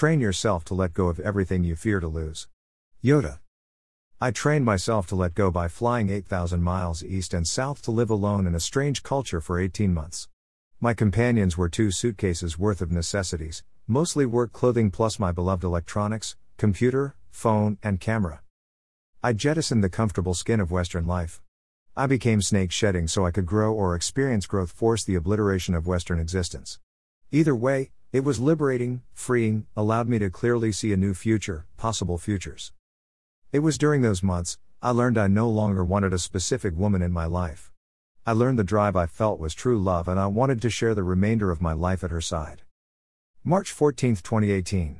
Train yourself to let go of everything you fear to lose. Yoda. I trained myself to let go by flying 8,000 miles east and south to live alone in a strange culture for 18 months. My companions were two suitcases worth of necessities, mostly work clothing plus my beloved electronics, computer, phone, and camera. I jettisoned the comfortable skin of Western life. I became snake shedding so I could grow or experience growth, force the obliteration of Western existence. Either way, it was liberating, freeing, allowed me to clearly see a new future, possible futures. It was during those months, I learned I no longer wanted a specific woman in my life. I learned the drive I felt was true love and I wanted to share the remainder of my life at her side. March 14, 2018.